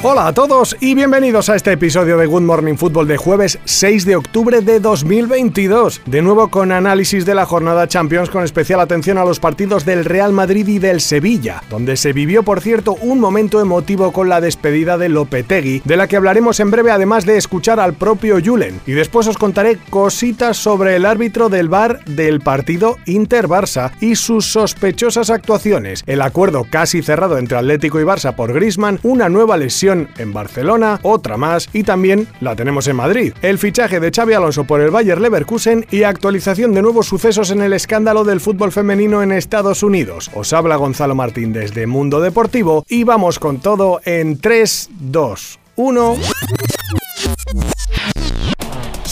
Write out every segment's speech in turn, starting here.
Hola a todos y bienvenidos a este episodio de Good Morning Football de jueves 6 de octubre de 2022. De nuevo con análisis de la jornada Champions con especial atención a los partidos del Real Madrid y del Sevilla, donde se vivió por cierto un momento emotivo con la despedida de Lopetegui, de la que hablaremos en breve además de escuchar al propio Julen. Y después os contaré cositas sobre el árbitro del VAR del partido Inter-Barça y sus sospechosas actuaciones, el acuerdo casi cerrado entre Atlético y Barça por Grisman, una nueva lesión en Barcelona, otra más y también la tenemos en Madrid. El fichaje de Xavi Alonso por el Bayer Leverkusen y actualización de nuevos sucesos en el escándalo del fútbol femenino en Estados Unidos. Os habla Gonzalo Martín desde Mundo Deportivo y vamos con todo en 3, 2, 1.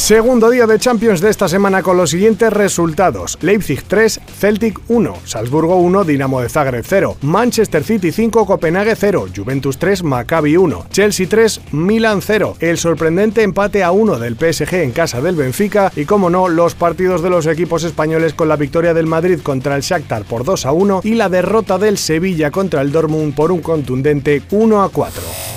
Segundo día de Champions de esta semana con los siguientes resultados. Leipzig 3, Celtic 1, Salzburgo 1, Dinamo de Zagreb 0, Manchester City 5, Copenhague 0, Juventus 3, Maccabi 1, Chelsea 3, Milan 0, el sorprendente empate a 1 del PSG en casa del Benfica y como no, los partidos de los equipos españoles con la victoria del Madrid contra el Shakhtar por 2 a 1 y la derrota del Sevilla contra el Dortmund por un contundente 1 a 4.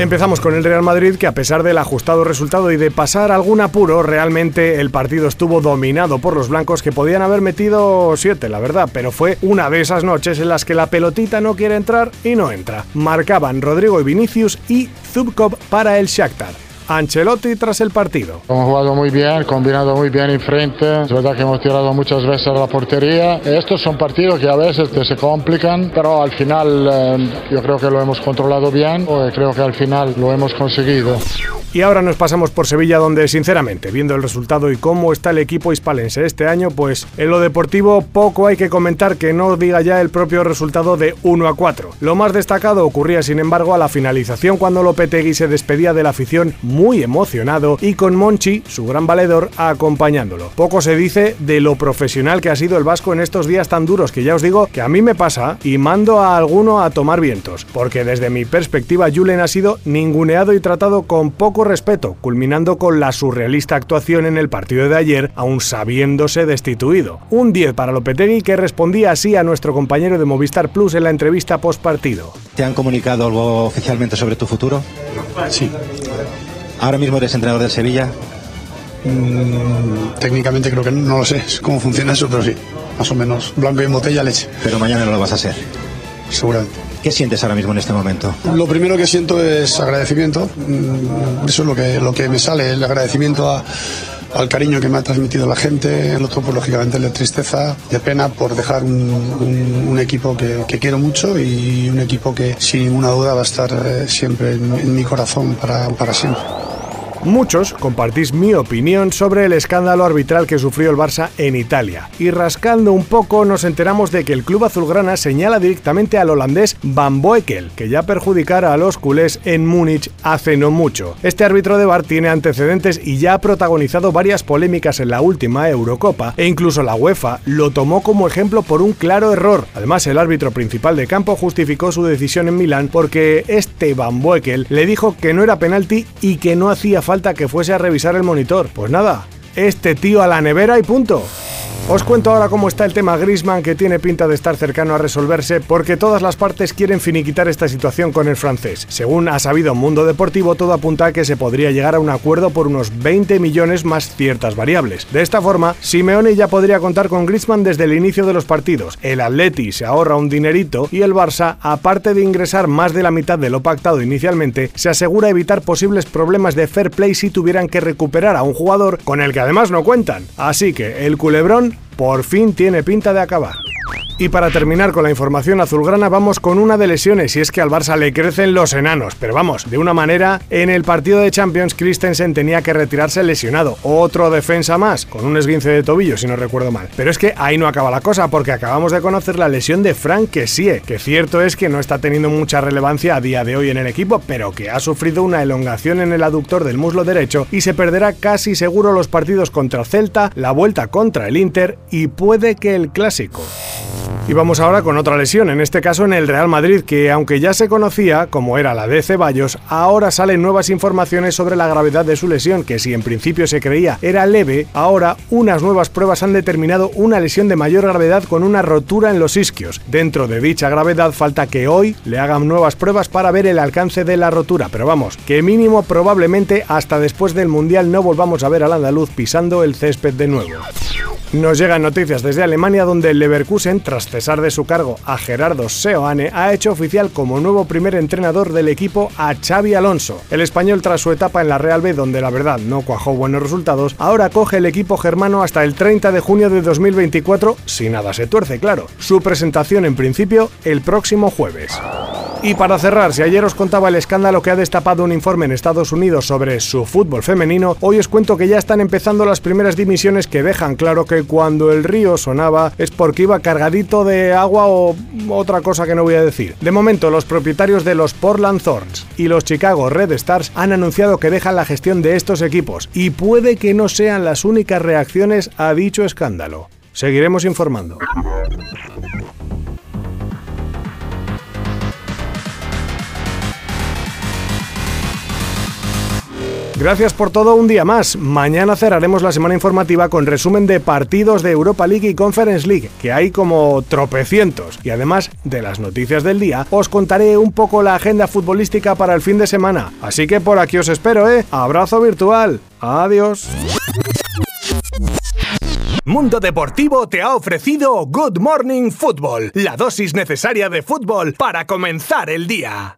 Empezamos con el Real Madrid que a pesar del ajustado resultado y de pasar algún apuro, realmente el partido estuvo dominado por los blancos que podían haber metido 7, la verdad, pero fue una de esas noches en las que la pelotita no quiere entrar y no entra. Marcaban Rodrigo y Vinicius y Zubkov para el Shakhtar. Ancelotti tras el partido. Hemos jugado muy bien, combinado muy bien enfrente. Es verdad que hemos tirado muchas veces a la portería. Estos son partidos que a veces te se complican, pero al final eh, yo creo que lo hemos controlado bien. Creo que al final lo hemos conseguido. Y ahora nos pasamos por Sevilla, donde sinceramente, viendo el resultado y cómo está el equipo hispalense este año, pues en lo deportivo poco hay que comentar que no diga ya el propio resultado de 1 a 4. Lo más destacado ocurría, sin embargo, a la finalización cuando Lopetegui se despedía de la afición muy emocionado y con Monchi, su gran valedor, acompañándolo. Poco se dice de lo profesional que ha sido el Vasco en estos días tan duros que ya os digo que a mí me pasa y mando a alguno a tomar vientos, porque desde mi perspectiva Julen ha sido ninguneado y tratado con poco respeto, culminando con la surrealista actuación en el partido de ayer, aún sabiéndose destituido. Un 10 para Lopetegui que respondía así a nuestro compañero de Movistar Plus en la entrevista post partido. ¿Te han comunicado algo oficialmente sobre tu futuro? Sí. ¿Ahora mismo eres entrenador del Sevilla? Mm, técnicamente creo que no lo sé cómo funciona eso, pero sí, más o menos blanco y en botella leche. Pero mañana no lo vas a hacer. Seguramente. ¿Qué sientes ahora mismo en este momento? Lo primero que siento es agradecimiento. Mm, eso es lo que, lo que me sale, el agradecimiento al cariño que me ha transmitido la gente, el otro, pues lógicamente, de tristeza, de pena por dejar un, equipo que, quiero mucho y un equipo que sin ninguna duda va a estar eh, siempre en, mi corazón para, para siempre. Muchos compartís mi opinión sobre el escándalo arbitral que sufrió el Barça en Italia. Y rascando un poco nos enteramos de que el club azulgrana señala directamente al holandés Van Boekel, que ya perjudicara a los culés en Múnich hace no mucho. Este árbitro de bar tiene antecedentes y ya ha protagonizado varias polémicas en la última Eurocopa e incluso la UEFA lo tomó como ejemplo por un claro error. Además, el árbitro principal de campo justificó su decisión en Milán porque este Van Boekel le dijo que no era penalti y que no hacía falta falta que fuese a revisar el monitor. Pues nada, este tío a la nevera y punto. Os cuento ahora cómo está el tema Grisman, que tiene pinta de estar cercano a resolverse, porque todas las partes quieren finiquitar esta situación con el francés. Según ha sabido Mundo Deportivo, todo apunta a que se podría llegar a un acuerdo por unos 20 millones más ciertas variables. De esta forma, Simeone ya podría contar con Grisman desde el inicio de los partidos. El Atleti se ahorra un dinerito y el Barça, aparte de ingresar más de la mitad de lo pactado inicialmente, se asegura evitar posibles problemas de fair play si tuvieran que recuperar a un jugador con el que además no cuentan. Así que el culebrón soon. Por fin tiene pinta de acabar. Y para terminar con la información azulgrana vamos con una de lesiones y es que al Barça le crecen los enanos, pero vamos, de una manera, en el partido de Champions Christensen tenía que retirarse lesionado, otro defensa más, con un esguince de tobillo si no recuerdo mal. Pero es que ahí no acaba la cosa porque acabamos de conocer la lesión de Frank Kessie, que cierto es que no está teniendo mucha relevancia a día de hoy en el equipo, pero que ha sufrido una elongación en el aductor del muslo derecho y se perderá casi seguro los partidos contra Celta, la vuelta contra el Inter y puede que el clásico. Y vamos ahora con otra lesión, en este caso en el Real Madrid, que aunque ya se conocía, como era la de Ceballos, ahora salen nuevas informaciones sobre la gravedad de su lesión, que si en principio se creía era leve, ahora unas nuevas pruebas han determinado una lesión de mayor gravedad con una rotura en los isquios. Dentro de dicha gravedad falta que hoy le hagan nuevas pruebas para ver el alcance de la rotura, pero vamos, que mínimo probablemente hasta después del Mundial no volvamos a ver al andaluz pisando el césped de nuevo. Nos llegan noticias desde Alemania donde el Leverkusen, tras cesar de su cargo a Gerardo Seoane, ha hecho oficial como nuevo primer entrenador del equipo a Xavi Alonso. El español tras su etapa en la Real B donde la verdad no cuajó buenos resultados, ahora coge el equipo germano hasta el 30 de junio de 2024, si nada se tuerce, claro. Su presentación en principio el próximo jueves. Y para cerrar, si ayer os contaba el escándalo que ha destapado un informe en Estados Unidos sobre su fútbol femenino, hoy os cuento que ya están empezando las primeras dimisiones que dejan claro que cuando el río sonaba es porque iba cargadito de agua o otra cosa que no voy a decir. De momento, los propietarios de los Portland Thorns y los Chicago Red Stars han anunciado que dejan la gestión de estos equipos y puede que no sean las únicas reacciones a dicho escándalo. Seguiremos informando. Gracias por todo un día más. Mañana cerraremos la semana informativa con resumen de partidos de Europa League y Conference League, que hay como tropecientos. Y además de las noticias del día, os contaré un poco la agenda futbolística para el fin de semana. Así que por aquí os espero, ¿eh? Abrazo virtual. Adiós. Mundo Deportivo te ha ofrecido Good Morning Football, la dosis necesaria de fútbol para comenzar el día.